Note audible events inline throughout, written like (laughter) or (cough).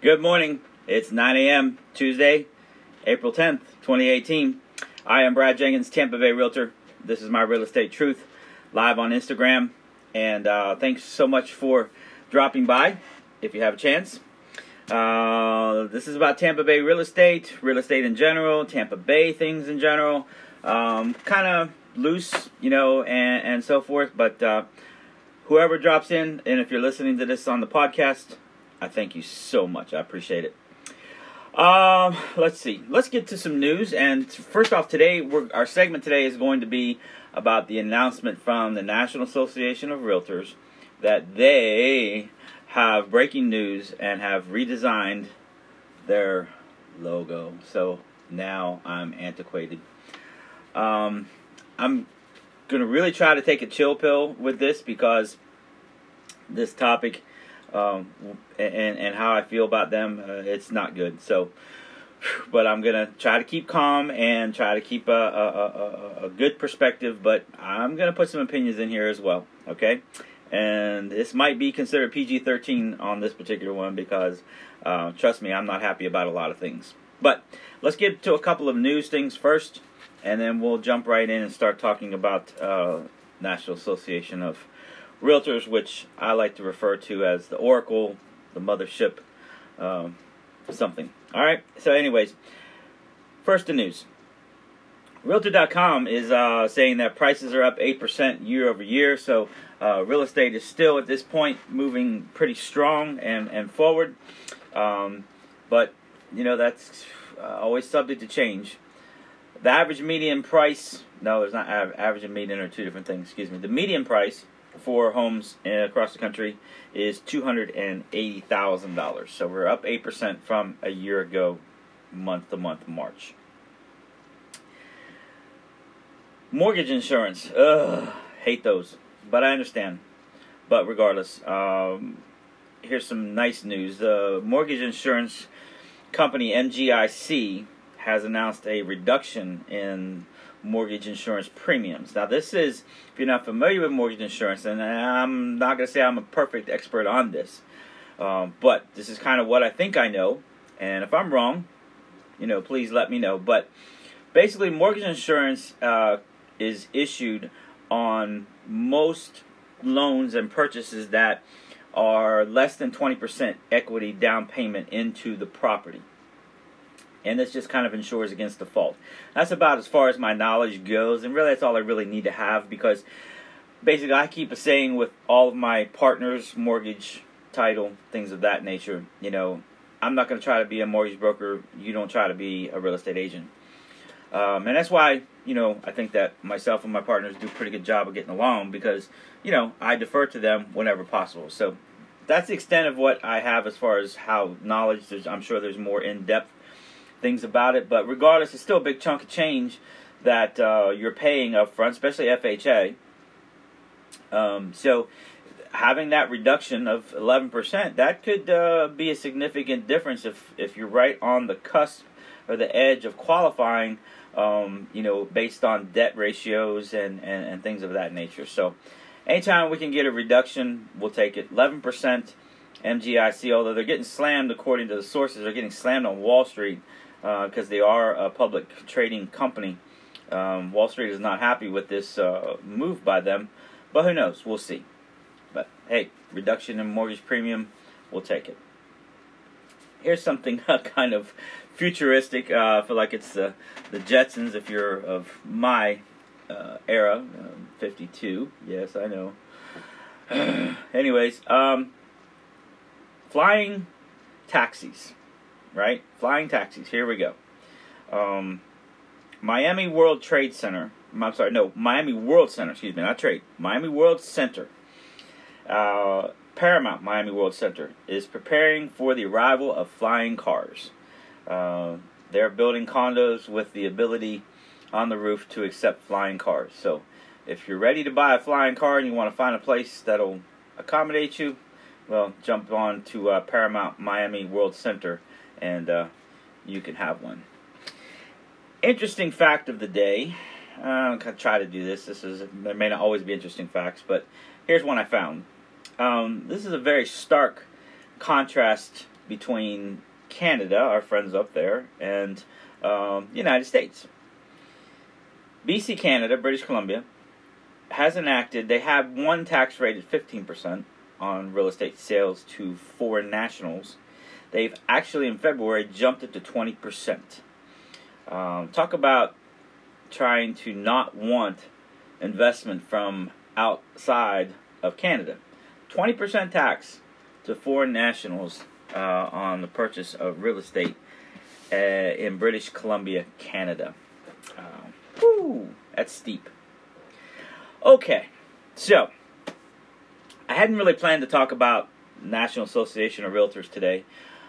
Good morning. It's 9 a.m. Tuesday, April 10th, 2018. I am Brad Jenkins, Tampa Bay Realtor. This is my Real Estate Truth live on Instagram. And uh, thanks so much for dropping by if you have a chance. Uh, this is about Tampa Bay real estate, real estate in general, Tampa Bay things in general. Um, kind of loose, you know, and, and so forth. But uh, whoever drops in, and if you're listening to this on the podcast, I thank you so much. I appreciate it. Um, let's see. Let's get to some news. And first off, today, our segment today is going to be about the announcement from the National Association of Realtors that they have breaking news and have redesigned their logo. So now I'm antiquated. Um, I'm to really try to take a chill pill with this because this topic um, and, and how I feel about them, uh, it's not good. So, (sighs) but I'm to try to keep calm and try to keep a, a, a, a good perspective, but I'm to put some opinions in here as well. Okay? and this might be considered PG 13 on this particular one because, uh, trust me, I'm not happy about a lot of things. But let's get to a couple of news things first, and then we'll jump right in and start talking about uh, National Association of Realtors, which I like to refer to as the Oracle, the mothership, um, something. All right. So, anyways, first the news. Realtor.com is uh, saying that prices are up 8% year over year. So, uh, real estate is still at this point moving pretty strong and, and forward. Um, but, you know, that's uh, always subject to change. The average median price, no, there's not average and median are two different things, excuse me. The median price for homes across the country is $280,000. So we're up 8% from a year ago, month to month, March. Mortgage insurance. Ugh, hate those. But I understand. But regardless, um, here's some nice news. The mortgage insurance company MGIC has announced a reduction in mortgage insurance premiums. Now, this is, if you're not familiar with mortgage insurance, and I'm not going to say I'm a perfect expert on this, um, but this is kind of what I think I know. And if I'm wrong, you know, please let me know. But basically, mortgage insurance uh, is issued on most loans and purchases that are less than 20% equity down payment into the property. And this just kind of ensures against default. That's about as far as my knowledge goes, and really that's all I really need to have because basically I keep a saying with all of my partners, mortgage, title, things of that nature. You know, I'm not going to try to be a mortgage broker. You don't try to be a real estate agent. Um, and that's why, you know, I think that myself and my partners do a pretty good job of getting along because, you know, I defer to them whenever possible. So that's the extent of what I have as far as how knowledge. There's, I'm sure there's more in depth things about it, but regardless, it's still a big chunk of change that uh, you're paying up front, especially FHA. Um, so having that reduction of 11%, that could uh, be a significant difference if, if you're right on the cusp or the edge of qualifying um, you know, based on debt ratios and, and, and things of that nature. So, anytime we can get a reduction, we'll take it. 11% MGIC, although they're getting slammed according to the sources, they're getting slammed on Wall Street because uh, they are a public trading company. Um, Wall Street is not happy with this uh, move by them, but who knows? We'll see. But hey, reduction in mortgage premium, we'll take it. Here's something (laughs) kind of futuristic. Uh, I feel like it's uh, the Jetsons if you're of my uh, era. Um, 52. Yes, I know. (sighs) Anyways, um, flying taxis, right? Flying taxis. Here we go. Um, Miami World Trade Center. I'm sorry, no, Miami World Center. Excuse me, not trade. Miami World Center. Uh, Paramount Miami World Center is preparing for the arrival of flying cars. Uh, they're building condos with the ability on the roof to accept flying cars. So if you're ready to buy a flying car and you want to find a place that'll accommodate you, well, jump on to uh, Paramount Miami World Center and uh, you can have one. Interesting fact of the day. I'm gonna try to do this. This is there may not always be interesting facts, but here's one I found. Um, this is a very stark contrast between Canada, our friends up there, and um, the United States. BC Canada, British Columbia, has enacted, they have one tax rate at 15% on real estate sales to foreign nationals. They've actually, in February, jumped it to 20%. Um, talk about trying to not want investment from outside of Canada. 20% tax to foreign nationals uh, on the purchase of real estate uh, in British Columbia, Canada. Whew, that's steep. Okay, so I hadn't really planned to talk about National Association of Realtors today.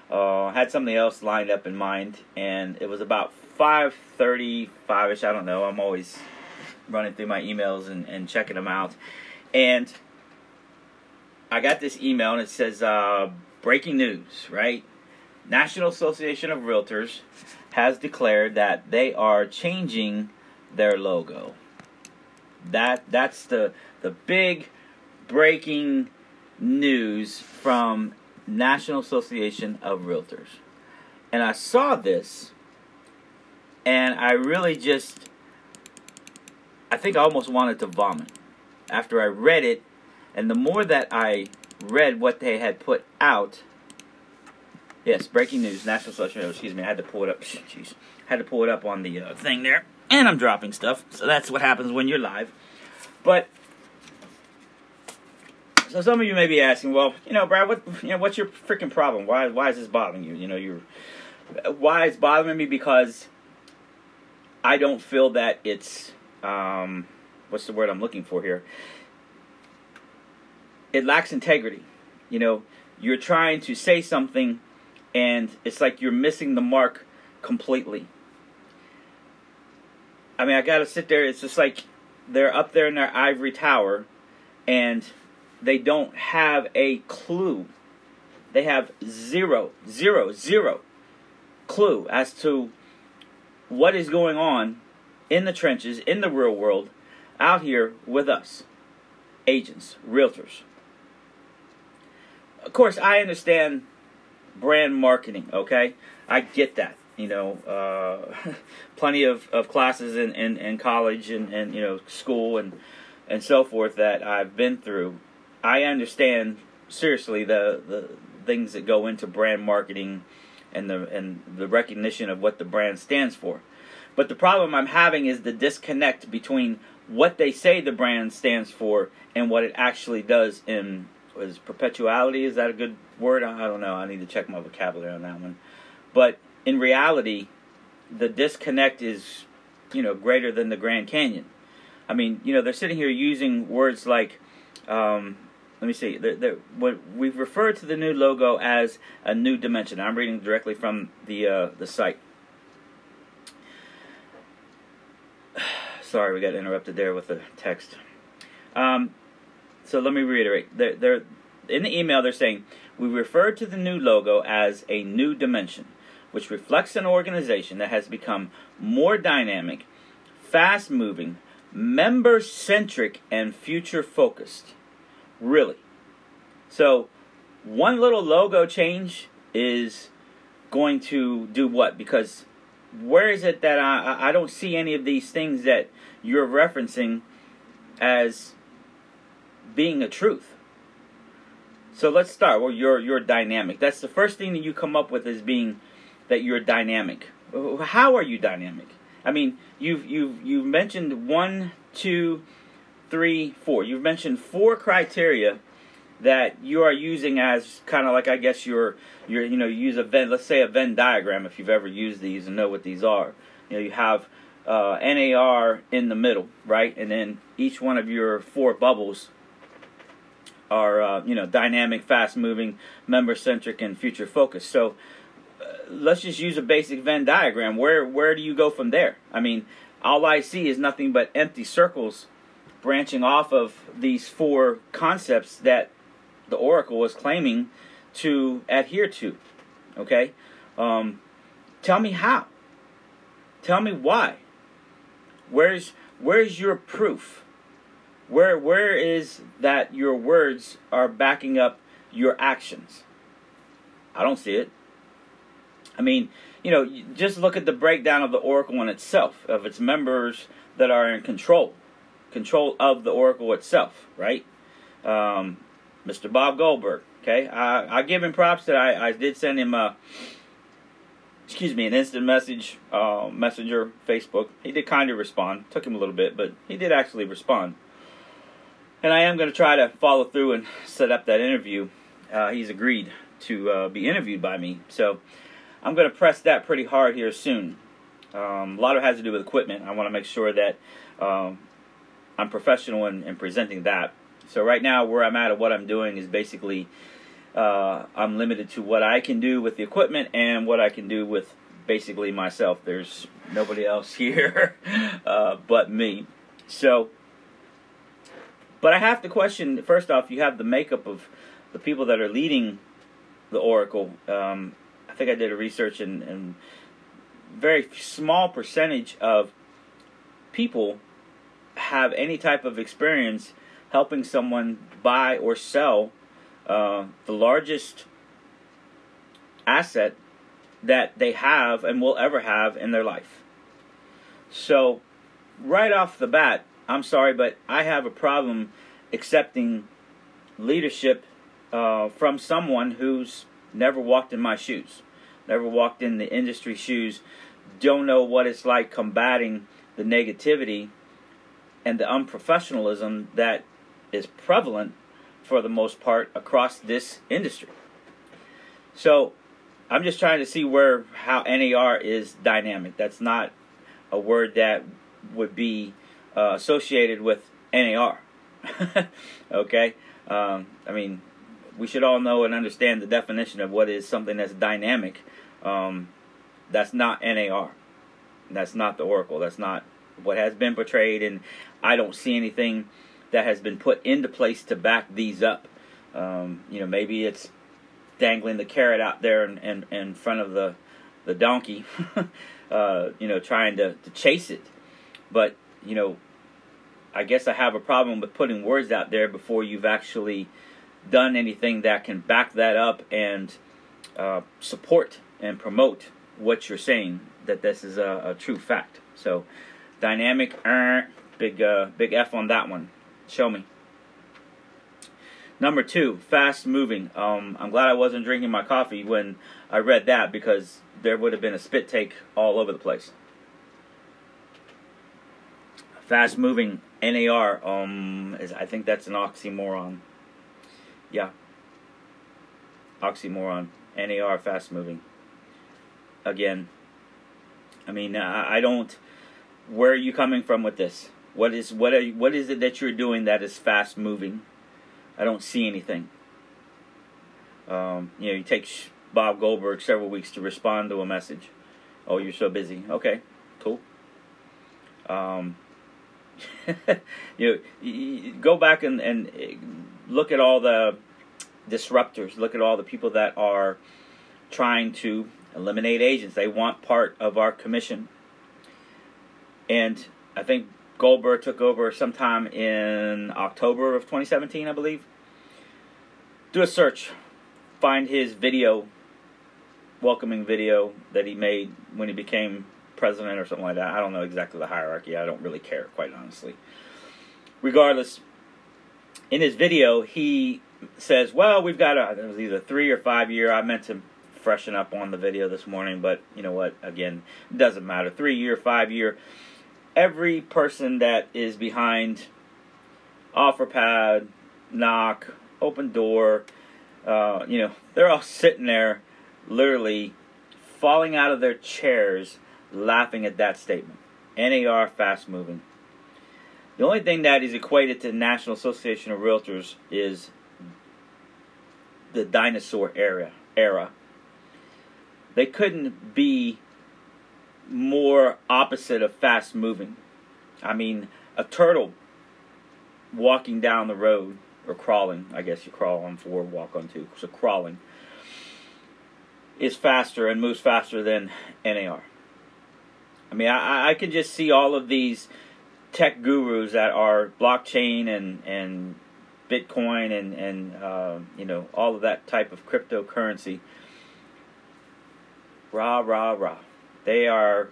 Uh, had something else lined up in mind, and it was about 5:35ish. I don't know. I'm always running through my emails and, and checking them out, and I got this email, and it says uh, breaking news. Right, National Association of Realtors has declared that they are changing their logo. That that's the the big breaking news from National Association of Realtors. And I saw this and I really just I think I almost wanted to vomit after I read it and the more that I read what they had put out Yes, breaking news, National Association. Excuse me, I had to pull it up. (laughs) Jeez, had to pull it up on the uh, thing there, and I'm dropping stuff. So that's what happens when you're live. But so some of you may be asking, well, you know, Brad, what you know, what's your freaking problem? Why why is this bothering you? You know, you're why it's bothering me because I don't feel that it's um, what's the word I'm looking for here? It lacks integrity. You know, you're trying to say something and it's like you're missing the mark completely. I mean, I got to sit there. It's just like they're up there in their ivory tower and they don't have a clue. They have zero, zero, zero clue as to what is going on in the trenches, in the real world, out here with us, agents, realtors. Of course, I understand brand marketing, okay? I get that you know, uh, (laughs) plenty of, of classes in, in, in college and, and, you know, school and, and so forth that I've been through. I understand seriously the, the things that go into brand marketing and the, and the recognition of what the brand stands for. But the problem I'm having is the disconnect between what they say the brand stands for and what it actually does in is perpetuality is that a good word i don't know i need to check my vocabulary on that one but in reality, the disconnect is, you know, greater than the Grand Canyon. I mean, you know, they're sitting here using words like, um, let me see, they're, they're, what we've referred to the new logo as a new dimension. I'm reading directly from the uh, the site. (sighs) Sorry, we got interrupted there with the text. Um, so let me reiterate. They're, they're in the email. They're saying we refer to the new logo as a new dimension which reflects an organization that has become more dynamic, fast moving, member centric, and future focused. Really. So, one little logo change is going to do what? Because where is it that I, I don't see any of these things that you're referencing as being a truth? So let's start. Well, you're you're dynamic. That's the first thing that you come up with is being that you're dynamic. How are you dynamic? I mean, you've you've you've mentioned one, two, three, four. You've mentioned four criteria that you are using as kind of like I guess your your you know you use a Venn let's say a Venn diagram if you've ever used these and know what these are. You know you have uh, NAR in the middle, right, and then each one of your four bubbles are uh, you know dynamic, fast moving, member centric, and future focused. So let's just use a basic Venn diagram. Where where do you go from there? I mean, all I see is nothing but empty circles branching off of these four concepts that the Oracle was claiming to adhere to. Okay? Um, tell me how. Tell me why. Where's where's your proof? Where where is that your words are backing up your actions? I don't see it. I mean, you know, just look at the breakdown of the Oracle in itself, of its members that are in control, control of the Oracle itself, right? Um, Mr. Bob Goldberg. Okay, I, I give him props that I, I did send him a, excuse me, an instant message, uh, messenger, Facebook. He did kind of respond. Took him a little bit, but he did actually respond. And I am going to try to follow through and set up that interview. Uh, he's agreed to uh, be interviewed by me, so I'm going to press that pretty hard here soon. Um, a lot of it has to do with equipment. I want to make sure that um, I'm professional in, in presenting that. So right now, where I'm at what I'm doing is basically uh, I'm limited to what I can do with the equipment and what I can do with basically myself. There's nobody else (laughs) here uh, but me. So, but I have to question first off, you have the makeup of the people that are leading the Oracle. Um, I think I did a research and, and very small percentage of people have any type of experience helping someone buy or sell uh, the largest asset that they have and will ever have in their life. So, right off the bat, I'm sorry, but I have a problem accepting leadership uh, from someone who's never walked in my shoes, never walked in the industry shoes, don't know what it's like combating the negativity and the unprofessionalism that is prevalent for the most part across this industry. So I'm just trying to see where how NAR is dynamic. That's not a word that would be uh, associated with NAR. (laughs) okay, um, I mean we should all know and understand the definition of what is something that's dynamic. Um, that's not NAR. That's not the Oracle. That's not what has been portrayed, and I don't see anything that has been put into place to back these up. Um, you know, maybe it's dangling the carrot out there in, in, in front of the the donkey, (laughs) uh, you know, trying to, to chase it. But you know, I guess I have a problem with putting words out there before you've actually done anything that can back that up and uh, support and promote what you're saying that this is a, a true fact. So, dynamic, uh, big uh, big F on that one. Show me. Number two, fast moving. Um, I'm glad I wasn't drinking my coffee when I read that because there would have been a spit take all over the place. Fast moving NAR. Um, is I think that's an oxymoron. Yeah. Oxymoron. NAR fast moving. Again. I mean, I, I don't. Where are you coming from with this? What is what are what is it that you're doing that is fast moving? I don't see anything. Um, you know, you take Bob Goldberg several weeks to respond to a message. Oh, you're so busy. Okay, cool. Um, (laughs) you, know, you go back and, and look at all the disruptors. Look at all the people that are trying to eliminate agents. They want part of our commission. And I think Goldberg took over sometime in October of 2017, I believe. Do a search, find his video, welcoming video that he made when he became president or something like that. I don't know exactly the hierarchy. I don't really care, quite honestly. Regardless, in his video, he says, "Well, we've got a it was either three or five year. I meant to freshen up on the video this morning, but you know what? Again, it doesn't matter. Three year, five year." Every person that is behind OfferPad, Knock, Opendoor, uh, you know, they're all sitting there literally falling out of their chairs laughing at that statement. NAR fast moving. The only thing that is equated to the National Association of Realtors is the dinosaur era era. They couldn't be more opposite of fast moving. I mean, a turtle walking down the road or crawling, I guess you crawl on four, walk on two, so crawling is faster and moves faster than NAR. I mean, I, I can just see all of these tech gurus that are blockchain and, and Bitcoin and, and uh, you know, all of that type of cryptocurrency rah rah rah. They are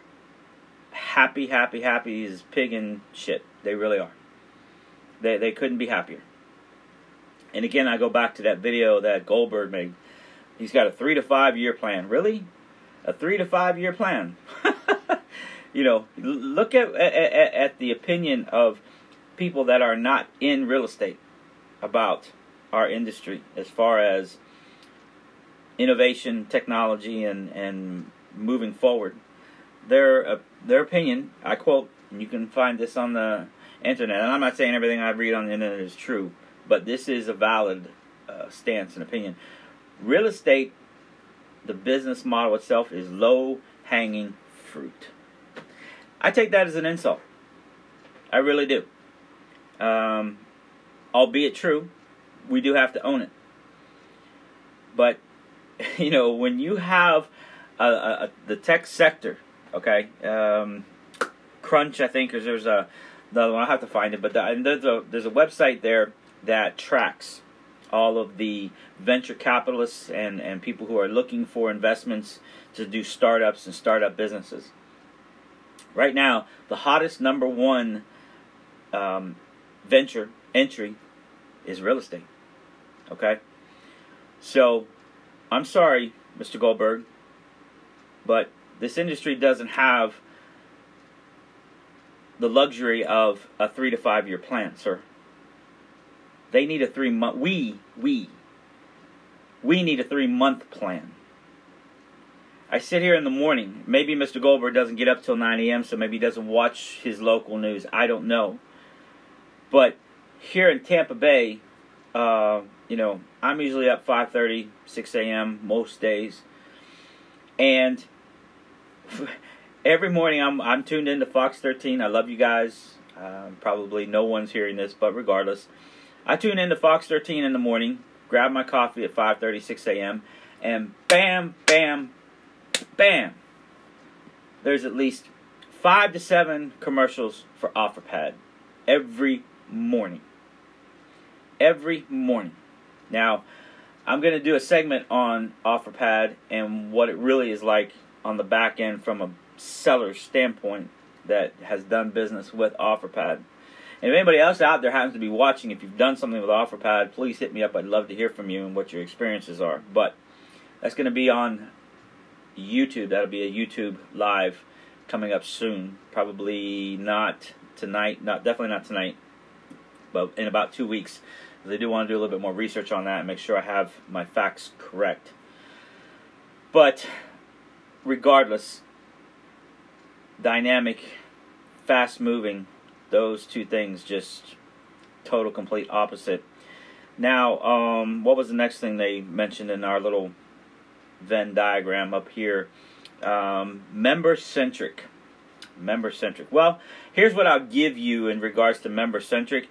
happy, happy, happy as pig and shit. They really are. They they couldn't be happier. And again, I go back to that video that Goldberg made. He's got a three to five year plan. Really, a three to five year plan. (laughs) you know, look at, at at the opinion of people that are not in real estate about our industry as far as innovation, technology, and and moving forward. Their uh, their opinion, I quote, and you can find this on the internet. And I'm not saying everything I read on the internet is true, but this is a valid uh, stance and opinion. Real estate, the business model itself, is low hanging fruit. I take that as an insult. I really do. Um, albeit true, we do have to own it. But (laughs) you know, when you have the tech sector, okay, um, Crunch, I think, because there's a the other one. I have to find it, but the, there's a there's a website there that tracks all of the venture capitalists and and people who are looking for investments to do startups and startup businesses. Right now, the hottest number one um, venture entry is real estate. Okay, so I'm sorry, Mr. Goldberg, but this industry doesn't have the luxury of a three to five year plan, sir. They need a three month. We we we need a three month plan. I sit here in the morning. Maybe Mr. Goldberg doesn't get up till 9 a.m., so maybe he doesn't watch his local news. I don't know. But here in Tampa Bay, uh, you know, I'm usually up 5:30, 6 a.m. most days, and (laughs) every morning I'm I'm tuned into Fox 13. I love you guys. Um, probably no one's hearing this, but regardless, I tune into Fox 13 in the morning, grab my coffee at 5:30, 6 a.m., and bam, bam, bam. There's at least five to seven commercials for OfferPad every morning. Every morning. Now, I'm going to do a segment on OfferPad and what it really is like on the back end from a seller standpoint that has done business with OfferPad. And if anybody else out there happens to be watching, if you've done something with OfferPad, please hit me up. I'd love to hear from you and what your experiences are. But that's going to be on YouTube. That'll be a YouTube live coming up soon. Probably not tonight. Not definitely not tonight. But in about two weeks, I do want to do a little bit more research on that and make sure I have my facts correct. But regardless, dynamic, fast moving, those two things just total complete opposite. Now, um, what was the next thing they mentioned in our little Venn diagram up here? Um, member centric. Member centric. Well, here's what I'll give you in regards to member centric.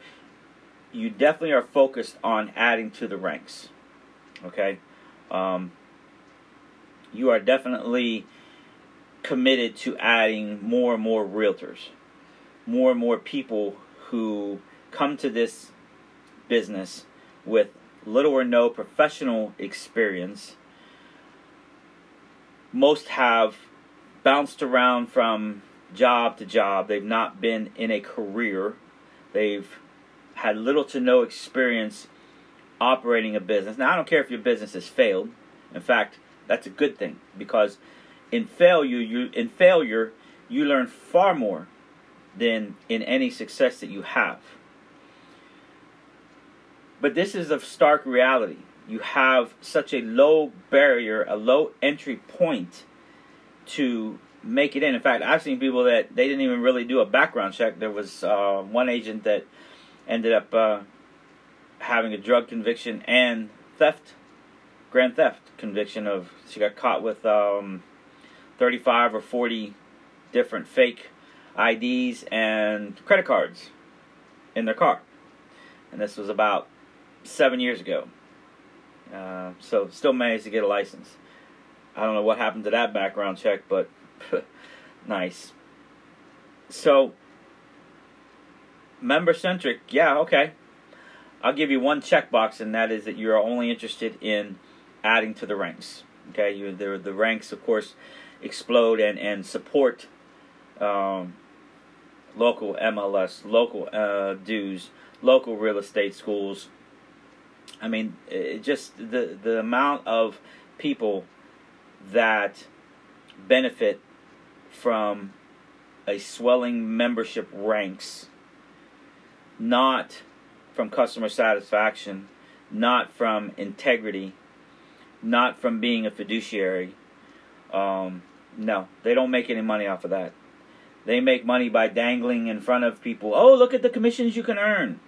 You definitely are focused on adding to the ranks. Okay? Um, you are definitely committed to adding more and more realtors, more and more people who come to this business with little or no professional experience. Most have bounced around from job to job. They've not been in a career. They've had little to no experience operating a business. Now, I don't care if your business has failed. In fact, that's a good thing because in failure you in failure you learn far more than in any success that you have. But this is a stark reality. You have such a low barrier a low entry point to make it in. In fact i've seen people that they didn't even really do a background check. There was uh, one agent that ended up uh, having a drug conviction and theft grand theft conviction of she got caught with um, 35 or 40 different fake IDs and credit cards in their car. And this was about seven years ago. Uh, so still managed to get a license. I don't know what happened to that background check, but (laughs) nice. So, member centric, yeah, okay. I'll give you one checkbox, and that is that you're only interested in adding to the ranks. Okay, you the the ranks, of course, explode and and support um, local MLS, local uh, dues, local real estate schools. I mean, just the the amount of people that benefit from a swelling membership ranks, not from customer satisfaction, not from integrity, not from being a fiduciary. Um, no, they don't make any money off of that. They make money by dangling in front of people. Oh, look at the commissions you can earn.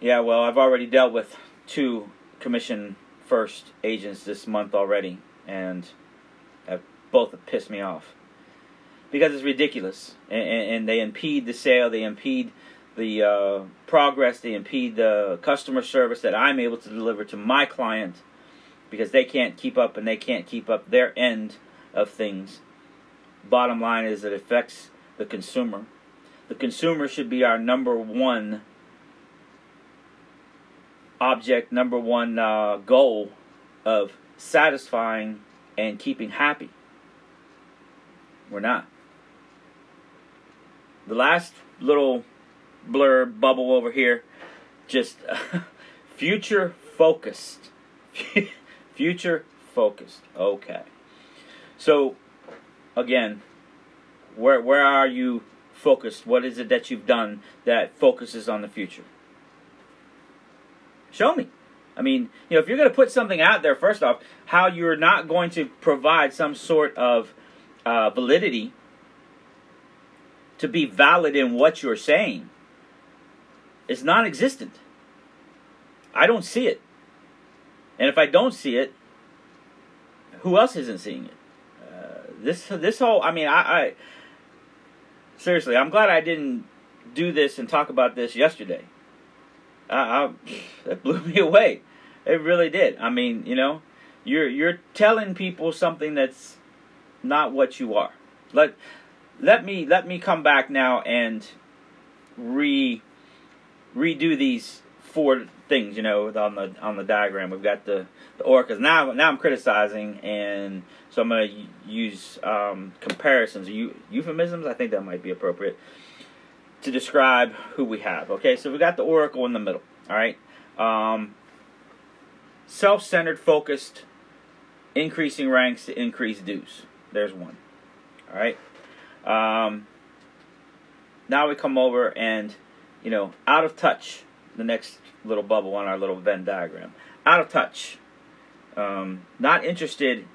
Yeah, well, I've already dealt with two commission first agents this month already, and have, both have pissed me off because it's ridiculous, and, and they impede the sale, they impede the uh, progress, they impede the customer service that I'm able to deliver to my client because they can't keep up and they can't keep up their end of things. Bottom line is it affects the consumer. The consumer should be our number one object, number one uh, goal of satisfying and keeping happy. We're not. The last little blur bubble over here, just (laughs) future focused. (laughs) future focused. Okay. So, again, where where are you focused? What is it that you've done that focuses on the future? Show me. I mean, you know, if you're going to put something out there, first off, how you're not going to provide some sort of uh, validity to be valid in what you're saying is non existent. I don't see it. And if I don't see it, who else isn't seeing it? Uh, this this whole I mean I, I seriously I'm glad I didn't do this and talk about this yesterday. I, I, that blew (laughs) me away. It really did. I mean, you know, you're you're telling people something that's not what you are. Let let me let me come back now and re redo these four things. You know, on the on the diagram, we've got the the orcas. Now now I'm criticizing, and so I'm to use um, comparisons, euphemisms. I think that might be appropriate to describe who we have. Okay, so we got the oracle in the middle. All right, um, self-centered, focused, increasing ranks to increase dues. There's one. All right. Um, now we come over and, you know, out of touch. The next little bubble on our little Venn diagram. Out of touch. Um, not interested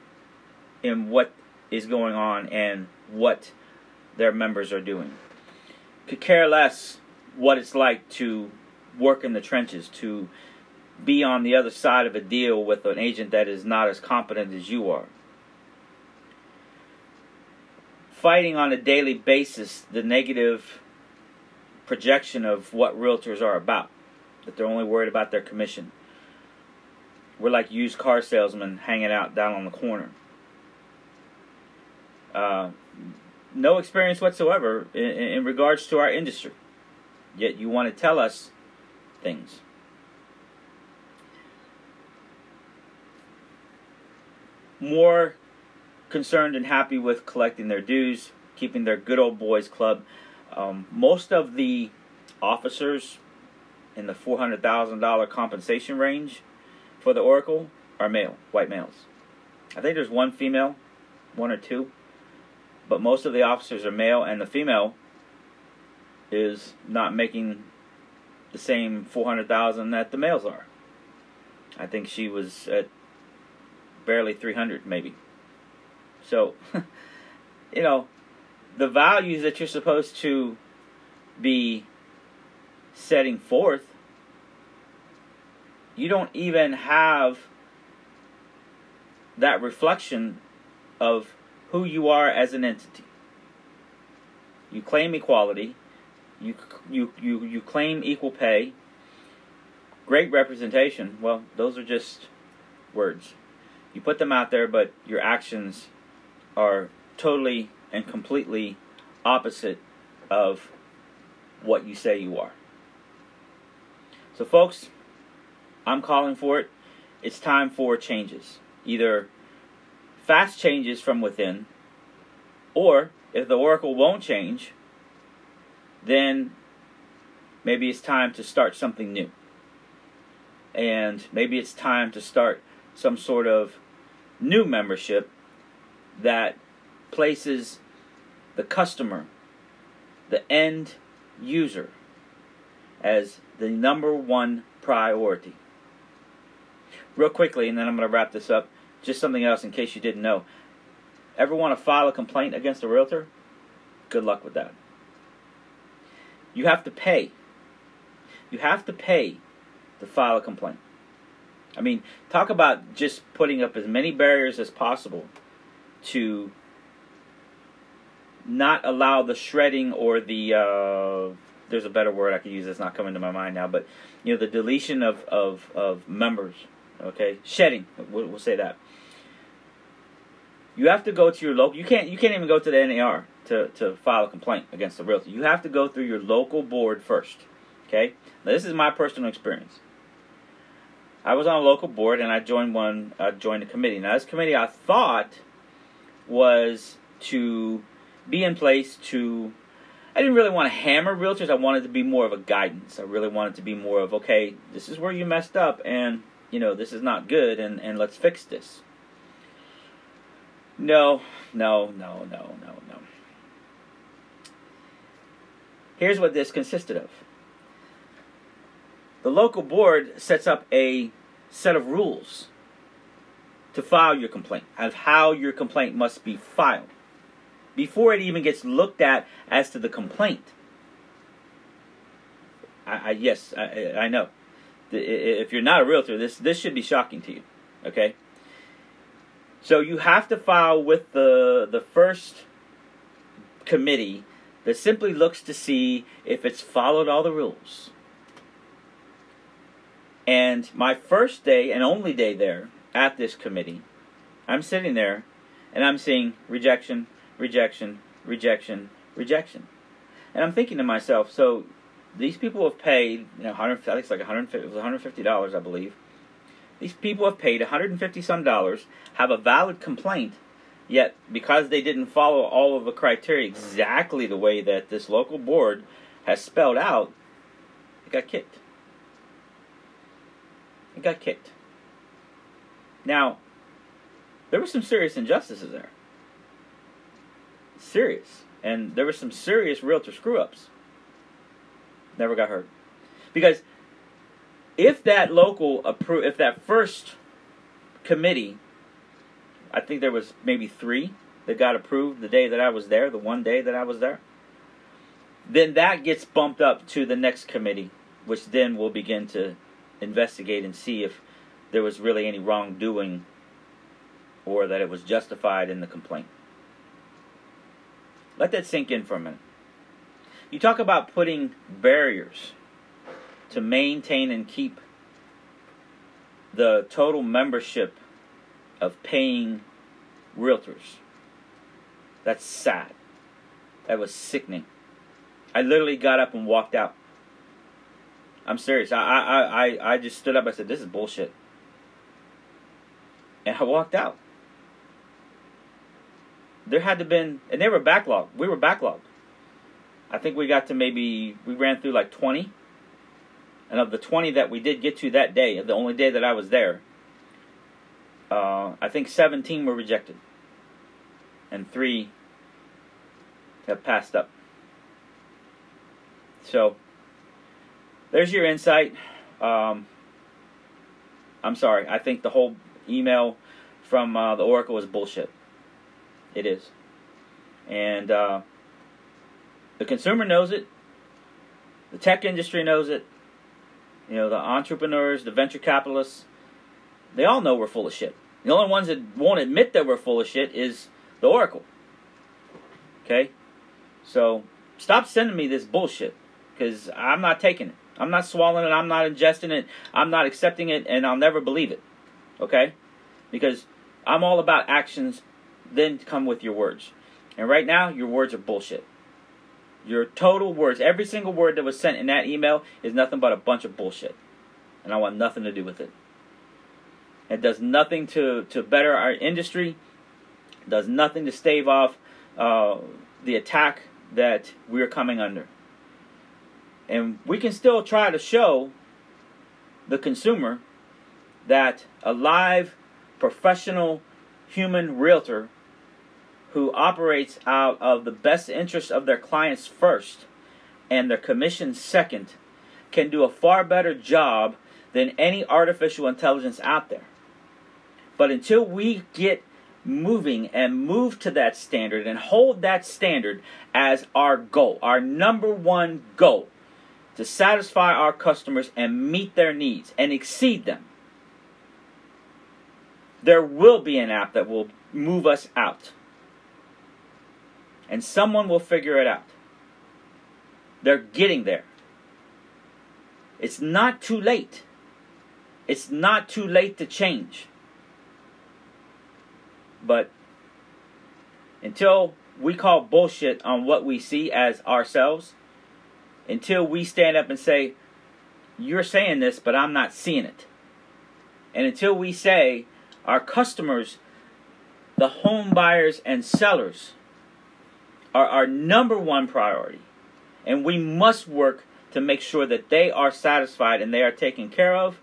in what is going on and what their members are doing. Could care less what it's like to work in the trenches, to be on the other side of a deal with an agent that is not as competent as you are fighting on a daily basis the negative projection of what realtors are about. That they're only worried about their commission. We're like used car salesmen hanging out down on the corner. Uh, no experience whatsoever in, in regards to our industry. Yet you want to tell us things. More concerned and happy with collecting their dues, keeping their good old boys club. Um, most of the officers in the $400,000 compensation range for the Oracle are male, white males. I think there's one female, one or two, but most of the officers are male, and the female is not making the same 400,000 that the males are. I think she was at barely 300 maybe. So, (laughs) you know, the values that you're supposed to be setting forth, you don't even have that reflection of who you are as an entity. You claim equality, you you you you claim equal pay, great representation. Well, those are just words. You put them out there, but your actions are totally and completely opposite of what you say you are. So, folks, I'm calling for it. It's time for changes. either fast changes from within, or if the oracle won't change, then maybe it's time to start something new. And maybe it's time to start some sort of new membership that places the customer, the end user, as the number one priority. Real quickly, and then I'm going to wrap this up. Just something else in case you didn't know. Ever want to file a complaint against a realtor? Good luck with that. You have to pay. You have to pay to file a complaint. I mean, talk about just putting up as many barriers as possible to not allow the shredding or the uh, there's a better word I could use that's not coming to my mind now, but you know the deletion of of, of members. Okay, shedding. We'll, we'll say that. You have to go to your local. You can't. You can't even go to the NAR to to file a complaint against the realtor. You have to go through your local board first. Okay. Now this is my personal experience. I was on a local board and I joined one. I joined a committee. Now this committee I thought was to be in place to. I didn't really want to hammer realtors. I wanted to be more of a guidance. I really wanted to be more of okay, this is where you messed up, and you know this is not good, and and let's fix this. No, no, no, no, no, no. Here's what this consisted of. The local board sets up a set of rules to file your complaint, of how your complaint must be filed before it even gets looked at as to the complaint. I, I yes, I, I know. If you're not a realtor, this this should be shocking to you. Okay. So you have to file with the the first committee that simply looks to see if it's followed all the rules. And my first day and only day there at this committee, I'm sitting there and I'm seeing rejection, rejection, rejection, rejection. And I'm thinking to myself, so these people have paid, you know, 100, I think it's like 150, it was $150, I believe. These people have paid 150 some dollars, have a valid complaint, yet because they didn't follow all of the criteria exactly the way that this local board has spelled out, it got kicked. It got kicked. Now, there were some serious injustices there serious. And there were some serious realtor screw ups. Never got hurt. Because if that local appro- if that first committee, I think there was maybe three that got approved the day that I was there, the one day that I was there, then that gets bumped up to the next committee, which then will begin to investigate and see if there was really any wrongdoing or that it was justified in the complaint. Let that sink in for a minute. You talk about putting barriers to maintain and keep the total membership of paying realtors. That's sad. That was sickening. I literally got up and walked out. I'm serious. I, I, I, I just stood up. I said, "This is bullshit," and I walked out there had to been, and they were backlogged. We were backlogged. I think we got to maybe we ran through like 20, and of the 20 that we did get to that day, the only day that I was there, uh, I think 17 were rejected, and three have passed up. So there's your insight. Um, I'm sorry. I think the whole email from uh, the Oracle is bullshit. It is. And uh, the consumer knows it. The tech industry knows it. You know, the entrepreneurs, the venture capitalists, they all know we're full of shit. The only ones that won't admit that we're full of shit is the Oracle. Okay? So stop sending me this bullshit because I'm not taking it. I'm not swallowing it. I'm not ingesting it. I'm not accepting it, and I'll never believe it. Okay? Because I'm all about actions then come with your words. And right now, your words are bullshit. Your total words, every single word that was sent in that email is nothing but a bunch of bullshit. And I want nothing to do with it. It does nothing to, to better our industry, it does nothing to stave off uh, the attack that we're coming under. And we can still try to show the consumer that a live, professional, human realtor who operates out of the best interest of their clients first and their commission second can do a far better job than any artificial intelligence out there. But until we get moving and move to that standard and hold that standard as our goal, our number one goal, to satisfy our customers and meet their needs and exceed them, there will be an app that will move us out. And someone will figure it out. They're getting there. It's not too late. It's not too late to change. But until we call bullshit on what we see as ourselves, until we stand up and say, You're saying this, but I'm not seeing it. And until we say, Our customers, the home buyers and sellers, are our number one priority. And we must work to make sure that they are satisfied and they are taken care of.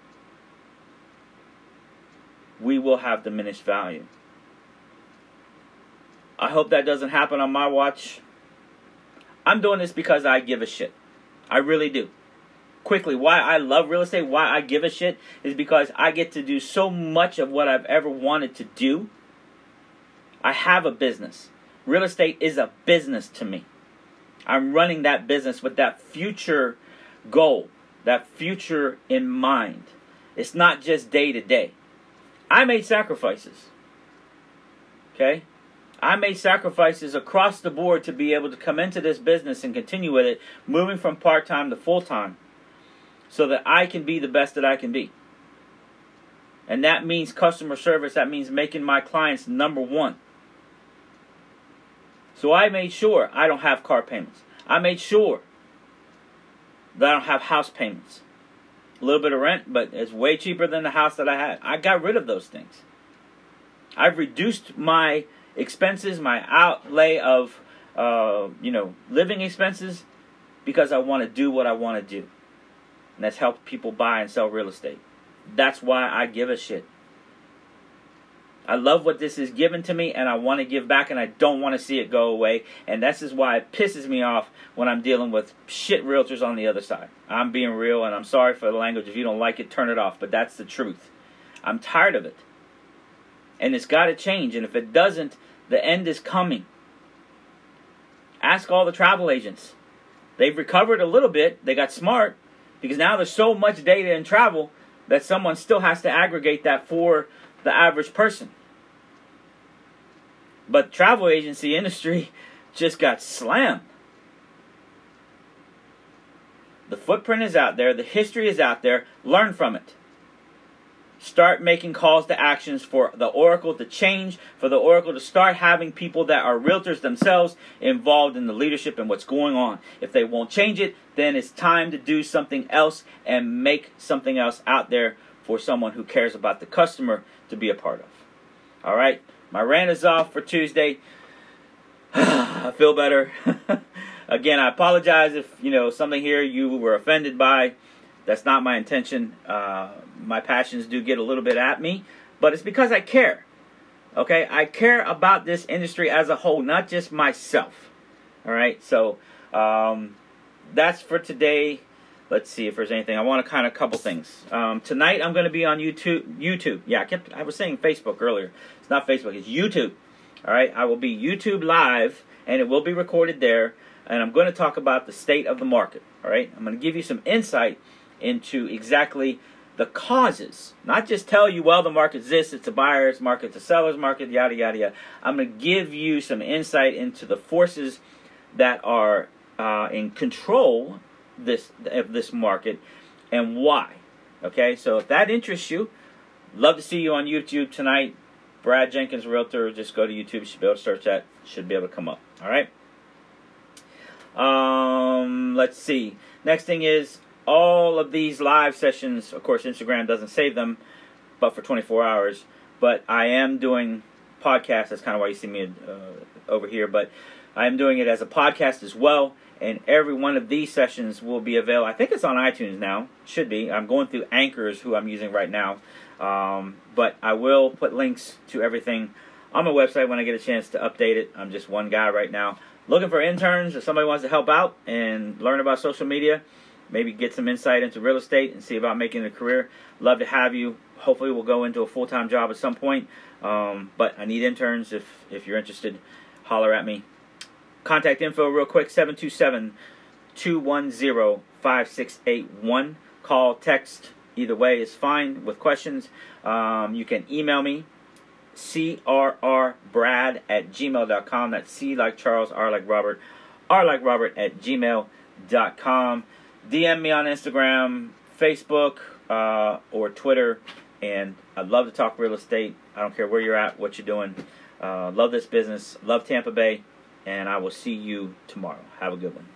We will have diminished value. I hope that doesn't happen on my watch. I'm doing this because I give a shit. I really do. Quickly, why I love real estate, why I give a shit, is because I get to do so much of what I've ever wanted to do. I have a business. Real estate is a business to me. I'm running that business with that future goal, that future in mind. It's not just day to day. I made sacrifices. Okay? I made sacrifices across the board to be able to come into this business and continue with it, moving from part time to full time, so that I can be the best that I can be. And that means customer service, that means making my clients number one. So I made sure I don't have car payments. I made sure that I don't have house payments. A little bit of rent, but it's way cheaper than the house that I had. I got rid of those things. I've reduced my expenses, my outlay of uh, you know living expenses, because I want to do what I want to do, and that's help people buy and sell real estate. That's why I give a shit. I love what this is given to me, and I want to give back, and I don't want to see it go away. And this is why it pisses me off when I'm dealing with shit realtors on the other side. I'm being real, and I'm sorry for the language. If you don't like it, turn it off. But that's the truth. I'm tired of it and it's got to change. And if it doesn't, the end is coming. Ask all the travel agents. They've recovered a little bit. They got smart because now there's so much data in travel that someone still has to aggregate that for the average person. But travel agency industry (laughs) just got slammed. The footprint is out there, the history is out there. Learn from it start making calls to actions for the Oracle to change, for the Oracle to start having people that are realtors themselves involved in the leadership and what's going on. If they won't change it, then it's time to do something else and make something else out there for someone who cares about the customer to be a part of. All right, my rant is off for Tuesday. (sighs) I feel better. (laughs) Again, I apologize if you know something here you were offended by. That's not my intention. Uh, my passions do get a little bit at me, but it's because I care. Okay, I care about this industry as a whole, not just myself. All right, so um, that's for today. Let's see if there's anything. I want to kind of couple things. Um, tonight I'm going to be on YouTube. YouTube, yeah, I kept. I was saying Facebook earlier. It's not Facebook. It's YouTube. All right, I will be YouTube live, and it will be recorded there. And I'm going to talk about the state of the market. All right, I'm going to give you some insight into exactly the causes, not just tell you, well, the market's this, it's a buyer's market, it's a seller's market, yada, yada, yada. I'm going to give you some insight into the forces that are uh, in control this of this market and why. Okay, so if that interests you, love to see you on YouTube tonight. Brad Jenkins Realtor, just go to YouTube. You should be able to search that. Should be able to come up. All right. Um, let's see. Next thing is all of these live sessions, of course, Instagram doesn't save them, but for 24 hours. But I am doing podcasts. That's kind of why you see me uh, over here. But I am doing it as a podcast as well. And every one of these sessions will be available. I think it's on iTunes now. Should be. I'm going through Anchors, who I'm using right now. Um, but I will put links to everything on my website when I get a chance to update it. I'm just one guy right now. Looking for interns. If somebody wants to help out and learn about social media, maybe get some insight into real estate and see about making a career, love to have you. Hopefully, we'll go into a full time job at some point. Um, but I need interns. If if you're interested, holler at me. Contact info real quick 727 210 5681. Call, text, either way is fine with questions. Um, you can email me crrbrad at gmail.com. That's C like Charles, R like Robert, R like Robert at gmail.com. DM me on Instagram, Facebook, uh, or Twitter. And I'd love to talk real estate. I don't care where you're at, what you're doing. Uh, love this business. Love Tampa Bay and I will see you tomorrow. Have a good one.